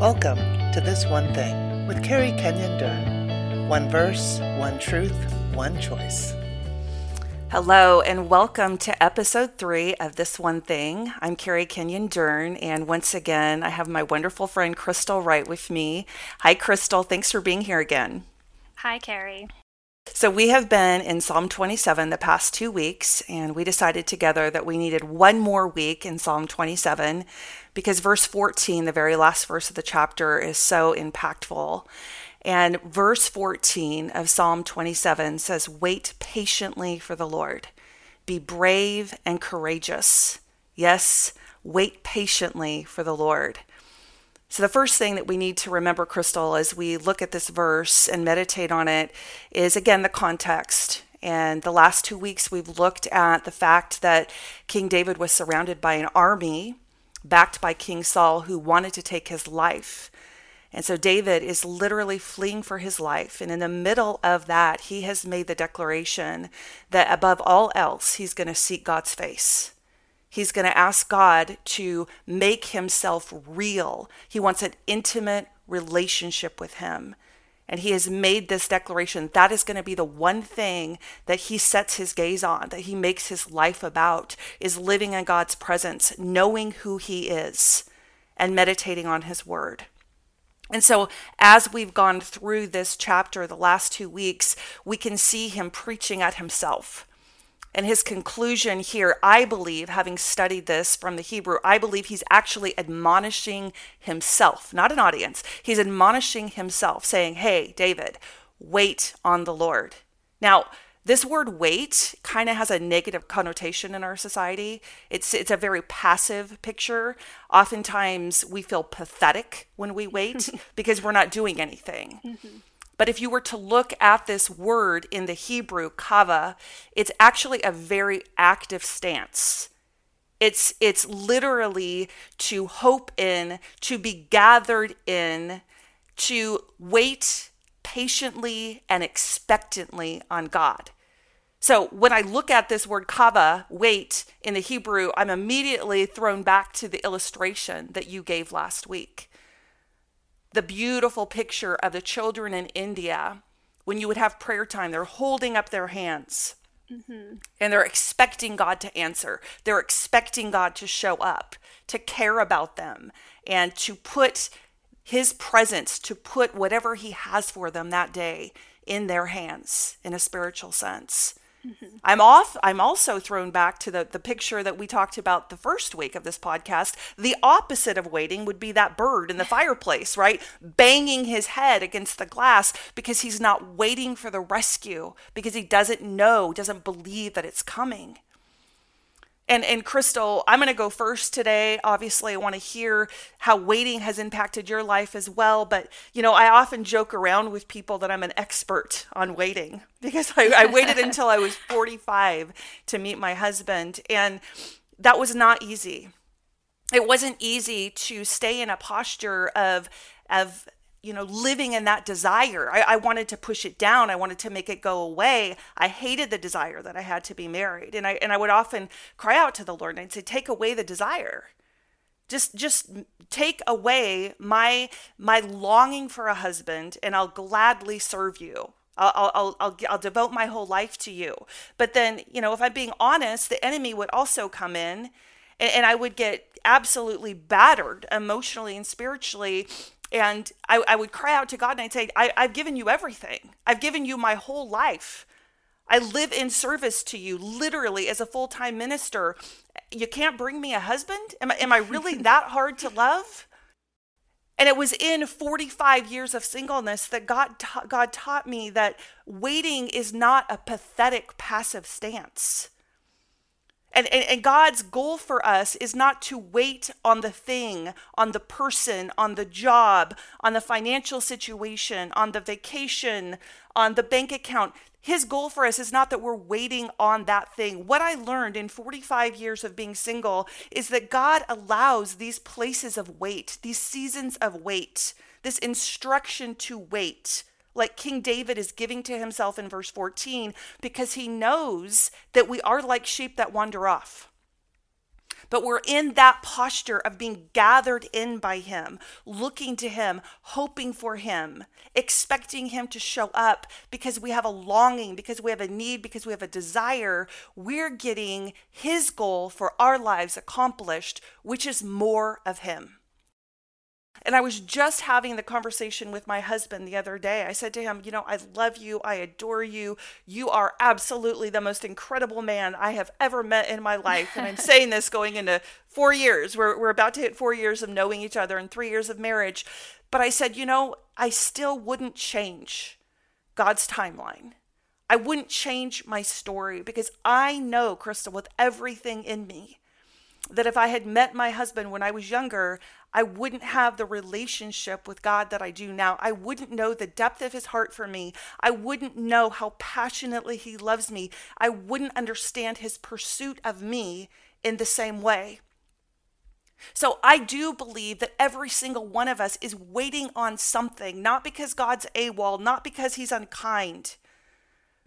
Welcome to This One Thing with Carrie Kenyon Dern. One verse, one truth, one choice. Hello, and welcome to episode three of This One Thing. I'm Carrie Kenyon Dern, and once again, I have my wonderful friend Crystal Wright with me. Hi, Crystal. Thanks for being here again. Hi, Carrie. So, we have been in Psalm 27 the past two weeks, and we decided together that we needed one more week in Psalm 27 because verse 14, the very last verse of the chapter, is so impactful. And verse 14 of Psalm 27 says, Wait patiently for the Lord, be brave and courageous. Yes, wait patiently for the Lord. So, the first thing that we need to remember, Crystal, as we look at this verse and meditate on it, is again the context. And the last two weeks, we've looked at the fact that King David was surrounded by an army backed by King Saul who wanted to take his life. And so David is literally fleeing for his life. And in the middle of that, he has made the declaration that above all else, he's going to seek God's face. He's going to ask God to make himself real. He wants an intimate relationship with him. And he has made this declaration that is going to be the one thing that he sets his gaze on, that he makes his life about, is living in God's presence, knowing who he is, and meditating on his word. And so, as we've gone through this chapter the last two weeks, we can see him preaching at himself. And his conclusion here, I believe, having studied this from the Hebrew, I believe he's actually admonishing himself, not an audience. He's admonishing himself, saying, Hey, David, wait on the Lord. Now, this word wait kind of has a negative connotation in our society. It's it's a very passive picture. Oftentimes we feel pathetic when we wait because we're not doing anything. Mm-hmm. But if you were to look at this word in the Hebrew, kava, it's actually a very active stance. It's it's literally to hope in, to be gathered in, to wait patiently and expectantly on God. So when I look at this word kava, wait, in the Hebrew, I'm immediately thrown back to the illustration that you gave last week the beautiful picture of the children in India when you would have prayer time, they're holding up their hands. Mm-hmm. And they're expecting God to answer. They're expecting God to show up, to care about them, and to put His presence, to put whatever He has for them that day in their hands in a spiritual sense. Mm-hmm. I'm off. I'm also thrown back to the, the picture that we talked about the first week of this podcast. The opposite of waiting would be that bird in the fireplace, right? Banging his head against the glass because he's not waiting for the rescue, because he doesn't know, doesn't believe that it's coming. And and Crystal, I'm going to go first today. Obviously, I want to hear how waiting has impacted your life as well. But you know, I often joke around with people that I'm an expert on waiting because I, I waited until I was 45 to meet my husband, and that was not easy. It wasn't easy to stay in a posture of of you know, living in that desire. I, I, wanted to push it down. I wanted to make it go away. I hated the desire that I had to be married. And I and I would often cry out to the Lord and I'd say, take away the desire. Just just take away my my longing for a husband and I'll gladly serve you. I'll, I'll, I'll, I'll devote my whole life to you. But then, you know, if I'm being honest, the enemy would also come in and, and I would get absolutely battered emotionally and spiritually and I, I would cry out to God and I'd say, I, I've given you everything. I've given you my whole life. I live in service to you, literally, as a full time minister. You can't bring me a husband? Am I, am I really that hard to love? And it was in 45 years of singleness that God, ta- God taught me that waiting is not a pathetic, passive stance. And, and, and, God's goal for us is not to wait on the thing, on the person, on the job, on the financial situation, on the vacation, on the bank account. His goal for us is not that we're waiting on that thing. What I learned in 45 years of being single is that God allows these places of wait, these seasons of wait, this instruction to wait like King David is giving to himself in verse 14, because he knows that we are like sheep that wander off. but we're in that posture of being gathered in by Him, looking to Him, hoping for Him, expecting Him to show up because we have a longing, because we have a need, because we have a desire. We're getting His goal for our lives accomplished, which is more of Him. And I was just having the conversation with my husband the other day. I said to him, You know, I love you. I adore you. You are absolutely the most incredible man I have ever met in my life. And I'm saying this going into four years. We're, we're about to hit four years of knowing each other and three years of marriage. But I said, You know, I still wouldn't change God's timeline. I wouldn't change my story because I know, Crystal, with everything in me, that if I had met my husband when I was younger, I wouldn't have the relationship with God that I do now. I wouldn't know the depth of his heart for me. I wouldn't know how passionately he loves me. I wouldn't understand his pursuit of me in the same way. So I do believe that every single one of us is waiting on something, not because God's AWOL, not because he's unkind,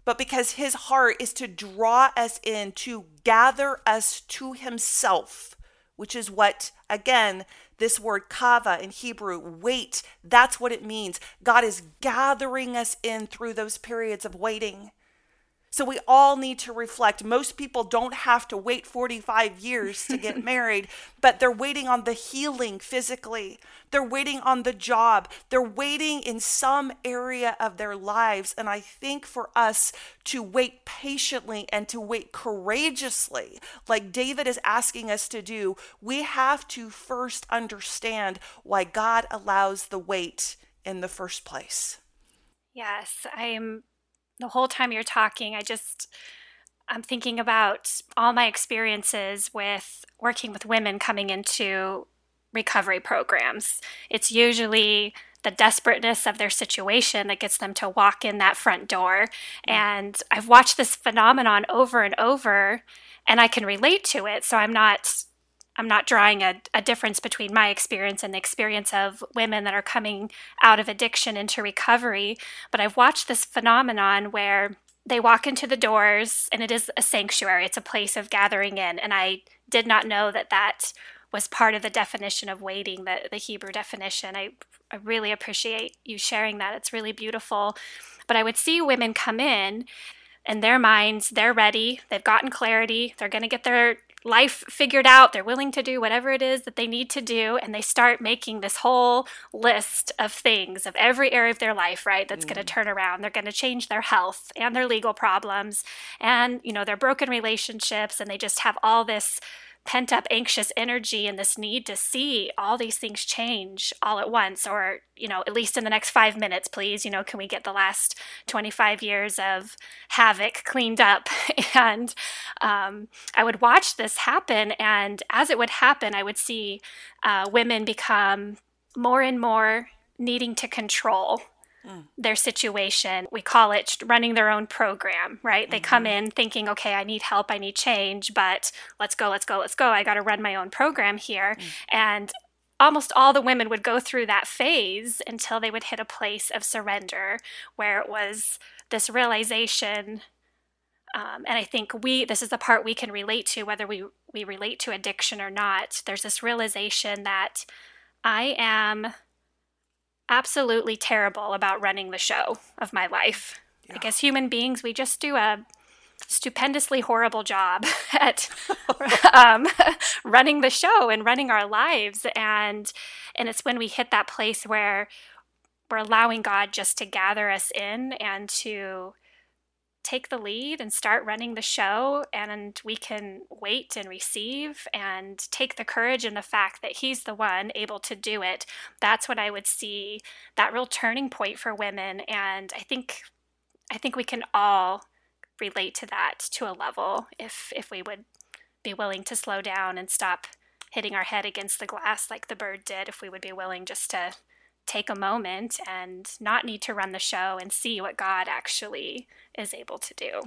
but because his heart is to draw us in, to gather us to himself, which is what, again, this word kava in Hebrew, wait, that's what it means. God is gathering us in through those periods of waiting. So we all need to reflect. Most people don't have to wait 45 years to get married, but they're waiting on the healing physically. They're waiting on the job. They're waiting in some area of their lives. And I think for us to wait patiently and to wait courageously, like David is asking us to do, we have to first understand why God allows the wait in the first place. Yes, I'm the whole time you're talking, I just I'm thinking about all my experiences with working with women coming into recovery programs. It's usually the desperateness of their situation that gets them to walk in that front door. And I've watched this phenomenon over and over and I can relate to it. So I'm not I'm not drawing a, a difference between my experience and the experience of women that are coming out of addiction into recovery, but I've watched this phenomenon where they walk into the doors and it is a sanctuary, it's a place of gathering in. And I did not know that that was part of the definition of waiting, the, the Hebrew definition. I, I really appreciate you sharing that. It's really beautiful. But I would see women come in in their minds, they're ready, they've gotten clarity, they're going to get their life figured out. They're willing to do whatever it is that they need to do. And they start making this whole list of things of every area of their life, right? That's mm. going to turn around. They're going to change their health and their legal problems and, you know, their broken relationships. And they just have all this pent up anxious energy and this need to see all these things change all at once or you know at least in the next 5 minutes please. You know can we get the last 25 years of havoc cleaned up? And um, i would watch this happen and as it would happen i would see uh, women become more and more needing to control mm. their situation. We call it running their own program, right? Mm-hmm. They come mm-hmm. in thinking, okay, I need help, I need change, but let's go, let's go, let's go. I got to run my own program here. Mm. And almost all the women would go through that phase until they would hit a place of surrender where it was this realization um, and I think we this is the part we can relate to, whether we we relate to addiction or not. There's this realization that I am absolutely terrible about running the show of my life. Yeah. Like as human beings, we just do a stupendously horrible job at um, running the show and running our lives and and it's when we hit that place where we're allowing God just to gather us in and to take the lead and start running the show and we can wait and receive and take the courage in the fact that he's the one able to do it. That's what i would see that real turning point for women and i think i think we can all relate to that to a level if if we would be willing to slow down and stop hitting our head against the glass like the bird did if we would be willing just to take a moment and not need to run the show and see what God actually is able to do.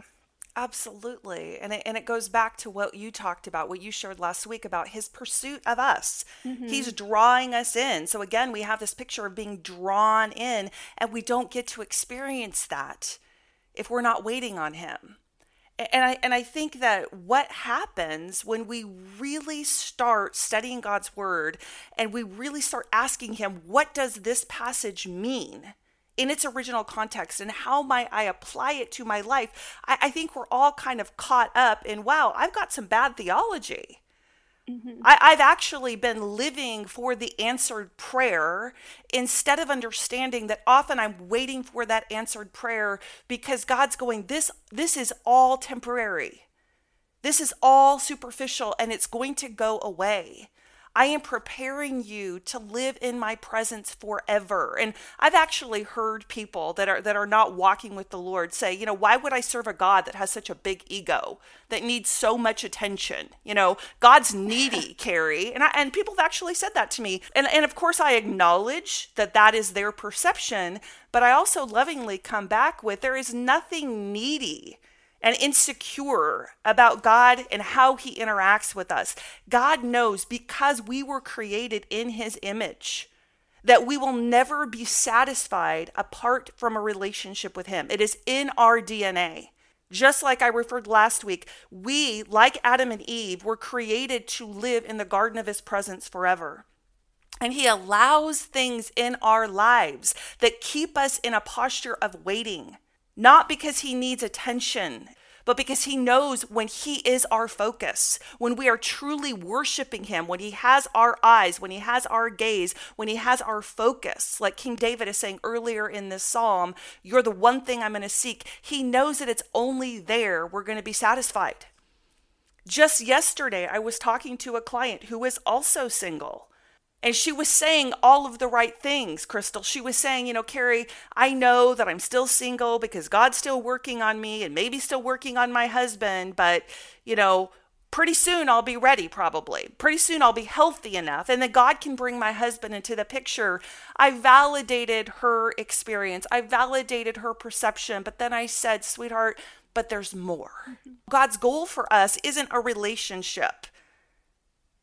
Absolutely. And it, and it goes back to what you talked about, what you shared last week about his pursuit of us. Mm-hmm. He's drawing us in. So, again, we have this picture of being drawn in, and we don't get to experience that if we're not waiting on him. And I and I think that what happens when we really start studying God's word and we really start asking him what does this passage mean in its original context and how might I apply it to my life? I, I think we're all kind of caught up in wow, I've got some bad theology. Mm-hmm. I, have actually been living for the answered prayer instead of understanding that often I'm waiting for that answered prayer because God's going, this, this is all temporary. This is all superficial and it's going to go away. I am preparing you to live in my presence forever. And I've actually heard people that are that are not walking with the Lord say, you know, why would I serve a God that has such a big ego that needs so much attention? You know, God's needy, Carrie. And I, and people have actually said that to me. And and of course I acknowledge that that is their perception, but I also lovingly come back with there is nothing needy and insecure about God and how he interacts with us. God knows because we were created in his image that we will never be satisfied apart from a relationship with him. It is in our DNA. Just like I referred last week, we, like Adam and Eve, were created to live in the garden of his presence forever. And he allows things in our lives that keep us in a posture of waiting not because he needs attention, but because he knows when he is our focus, when we are truly worshiping him, when he has our eyes, when he has our gaze, when he has our focus, like King David is saying earlier in this psalm, you're the one thing I'm going to seek. He knows that it's only there we're going to be satisfied. Just yesterday, I was talking to a client who is also single. And she was saying all of the right things, Crystal. She was saying, you know, Carrie, I know that I'm still single because God's still working on me and maybe still working on my husband, but, you know, pretty soon I'll be ready, probably. Pretty soon I'll be healthy enough, and then God can bring my husband into the picture. I validated her experience, I validated her perception, but then I said, sweetheart, but there's more. Mm-hmm. God's goal for us isn't a relationship.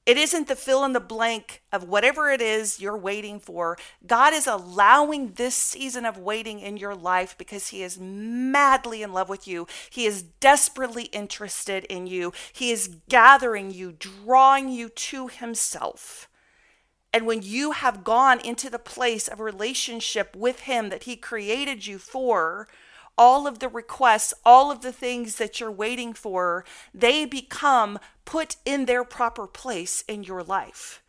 It isn't the fill in the blank of whatever it is you're waiting for. God is allowing this season of waiting in your life because He is madly in love with you. He is desperately interested in you. He is gathering you, drawing you to Himself. And when you have gone into the place of relationship with Him that He created you for, all of the requests, all of the things that you're waiting for, they become put in their proper place in your life.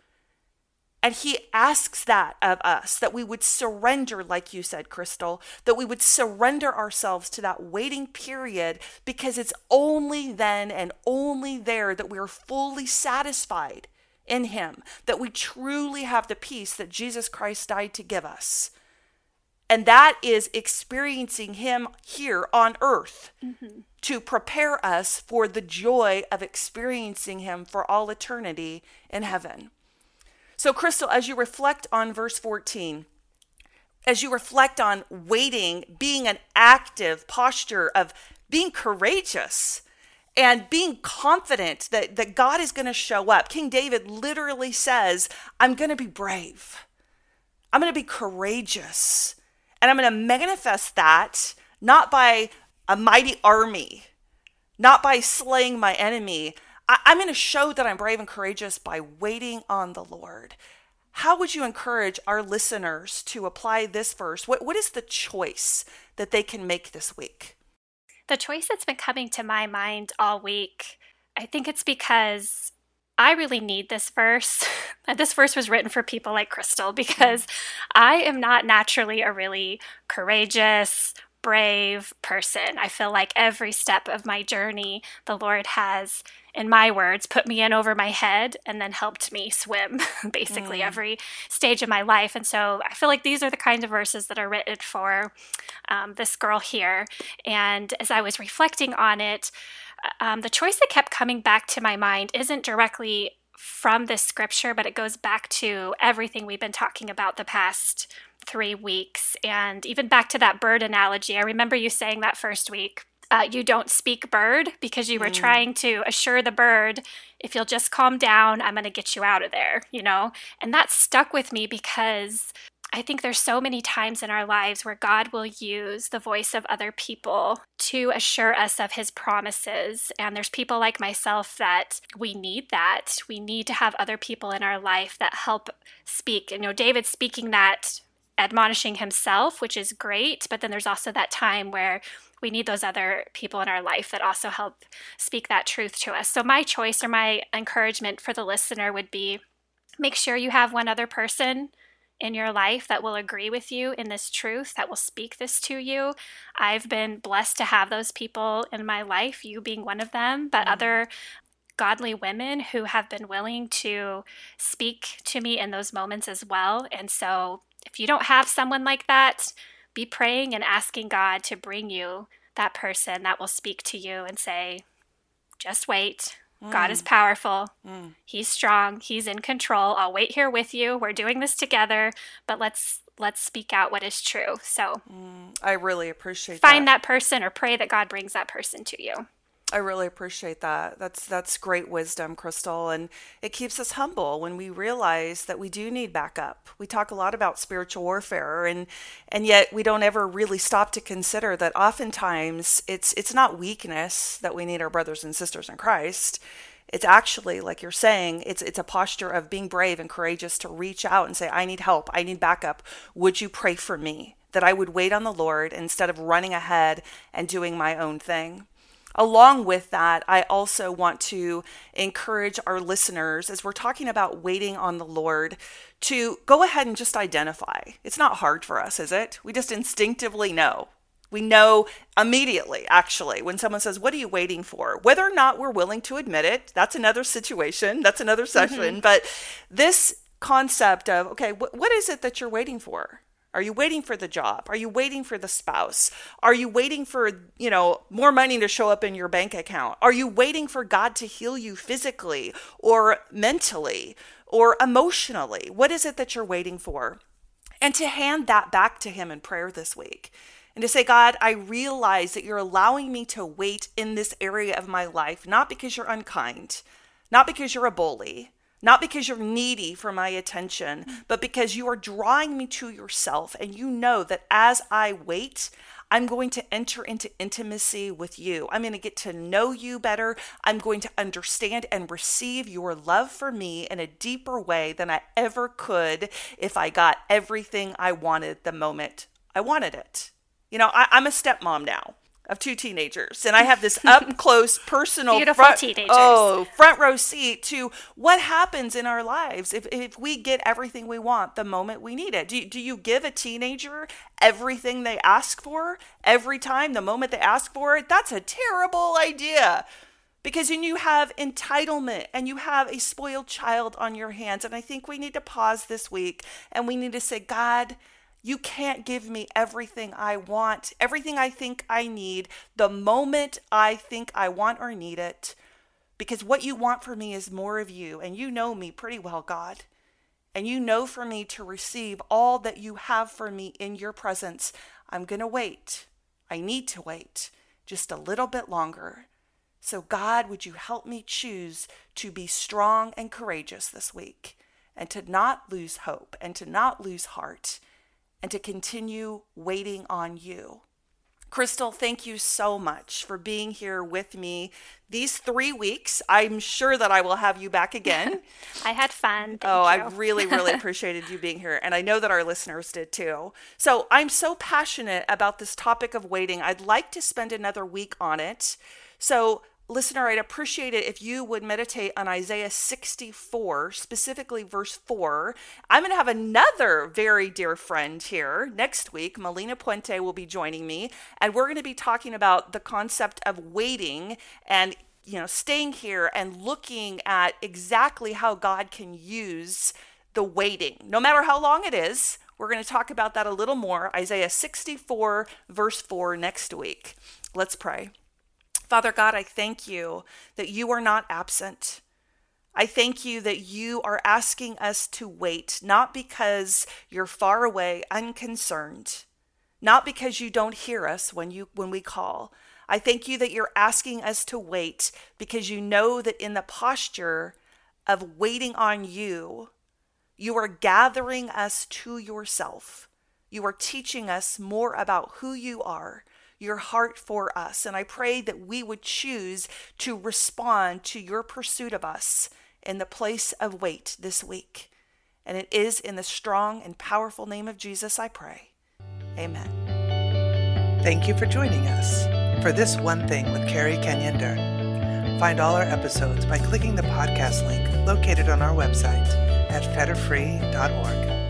And he asks that of us that we would surrender, like you said, Crystal, that we would surrender ourselves to that waiting period because it's only then and only there that we are fully satisfied in him, that we truly have the peace that Jesus Christ died to give us. And that is experiencing Him here on earth mm-hmm. to prepare us for the joy of experiencing Him for all eternity in heaven. So, Crystal, as you reflect on verse 14, as you reflect on waiting, being an active posture of being courageous and being confident that, that God is going to show up. King David literally says, I'm going to be brave, I'm going to be courageous. And I'm going to manifest that not by a mighty army, not by slaying my enemy. I- am going to show that I'm brave and courageous by waiting on the Lord. How would you encourage our listeners to apply this verse? What, what is the choice that they can make this week? The choice that's been coming to my mind all week, I think it's because I really need this verse. this verse was written for people like Crystal because I am not naturally a really courageous, brave person. I feel like every step of my journey, the Lord has, in my words, put me in over my head and then helped me swim basically mm. every stage of my life. And so I feel like these are the kinds of verses that are written for um, this girl here. And as I was reflecting on it, um, the choice that kept coming back to my mind isn't directly from this scripture, but it goes back to everything we've been talking about the past three weeks, and even back to that bird analogy. I remember you saying that first week. Uh, you don't speak bird because you were mm. trying to assure the bird, if you'll just calm down, I'm going to get you out of there, you know? And that stuck with me because I think there's so many times in our lives where God will use the voice of other people to assure us of his promises. And there's people like myself that we need that. We need to have other people in our life that help speak. You know, David speaking that admonishing himself, which is great, but then there's also that time where we need those other people in our life that also help speak that truth to us. So, my choice or my encouragement for the listener would be make sure you have one other person in your life that will agree with you in this truth, that will speak this to you. I've been blessed to have those people in my life, you being one of them, but mm-hmm. other godly women who have been willing to speak to me in those moments as well. And so, if you don't have someone like that, be praying and asking God to bring you that person that will speak to you and say, just wait. Mm. God is mm. powerful. Mm. He's strong. He's in control. I'll wait here with you. We're doing this together, but let's let's speak out what is true. So, mm, I really appreciate find that. that person or pray that God brings that person to you. I really appreciate that. That's that's great wisdom, Crystal, and it keeps us humble when we realize that we do need backup. We talk a lot about spiritual warfare and and yet we don't ever really stop to consider that oftentimes it's it's not weakness that we need our brothers and sisters in Christ. It's actually like you're saying, it's it's a posture of being brave and courageous to reach out and say, I need help, I need backup. Would you pray for me? That I would wait on the Lord instead of running ahead and doing my own thing. Along with that, I also want to encourage our listeners as we're talking about waiting on the Lord to go ahead and just identify. It's not hard for us, is it? We just instinctively know. We know immediately, actually, when someone says, What are you waiting for? Whether or not we're willing to admit it, that's another situation, that's another session. Mm-hmm. But this concept of, okay, wh- what is it that you're waiting for? Are you waiting for the job? Are you waiting for the spouse? Are you waiting for, you know, more money to show up in your bank account? Are you waiting for God to heal you physically or mentally or emotionally? What is it that you're waiting for? And to hand that back to him in prayer this week. And to say, God, I realize that you're allowing me to wait in this area of my life, not because you're unkind, not because you're a bully, not because you're needy for my attention, but because you are drawing me to yourself. And you know that as I wait, I'm going to enter into intimacy with you. I'm going to get to know you better. I'm going to understand and receive your love for me in a deeper way than I ever could if I got everything I wanted the moment I wanted it. You know, I, am a stepmom now of two teenagers. And i have this up close personal beautiful front, teenagers. oh front row seat to what happens in our lives if, if we get everything we want the moment we need it. Do, do you give a teenager everything they ask for every time the moment they ask for it? That's a terrible idea. Because then you have entitlement and you have a spoiled child on your hands. And i think we need to pause this week and we need to say god you can't give me everything I want, everything I think I need, the moment I think I want or need it. Because what you want for me is more of you. And you know me pretty well, God. And you know for me to receive all that you have for me in your presence. I'm going to wait. I need to wait just a little bit longer. So, God, would you help me choose to be strong and courageous this week and to not lose hope and to not lose heart? And to continue waiting on you. Crystal, thank you so much for being here with me these three weeks. I'm sure that I will have you back again. I had fun. Thank oh. I really, really appreciated you being here. And I know that our listeners did too. So I'm so passionate about this topic of waiting. I'd like to spend another week on it. So listener, I'd appreciate it if you would meditate on Isaiah 64, specifically verse 4. I'm going to have another very dear friend here next week. Melina Puente will be joining me, and we're going to be talking about the concept of waiting and you know, staying here and looking at exactly how God can use the waiting, no matter how long it is. We're going to talk about that a little more. Isaiah 64, verse 4, next week. Let's pray. Father God, I thank you that you are not absent. I thank you that you are asking us to wait, not because you're far away, unconcerned, not because you don't hear us when you when we call. I thank you that you're asking us to wait because you know that in the posture of waiting on you, You are gathering us to yourself. You are teaching us more about who you are, your heart for us. And I pray that we would choose to respond to your pursuit of us in the place of wait this week. And it is in the strong and powerful name of Jesus I pray. Amen. Thank you for joining us for This One Thing with Carrie Kenyon Dern. Find all our episodes by clicking the podcast link located on our website at fetterfree.org.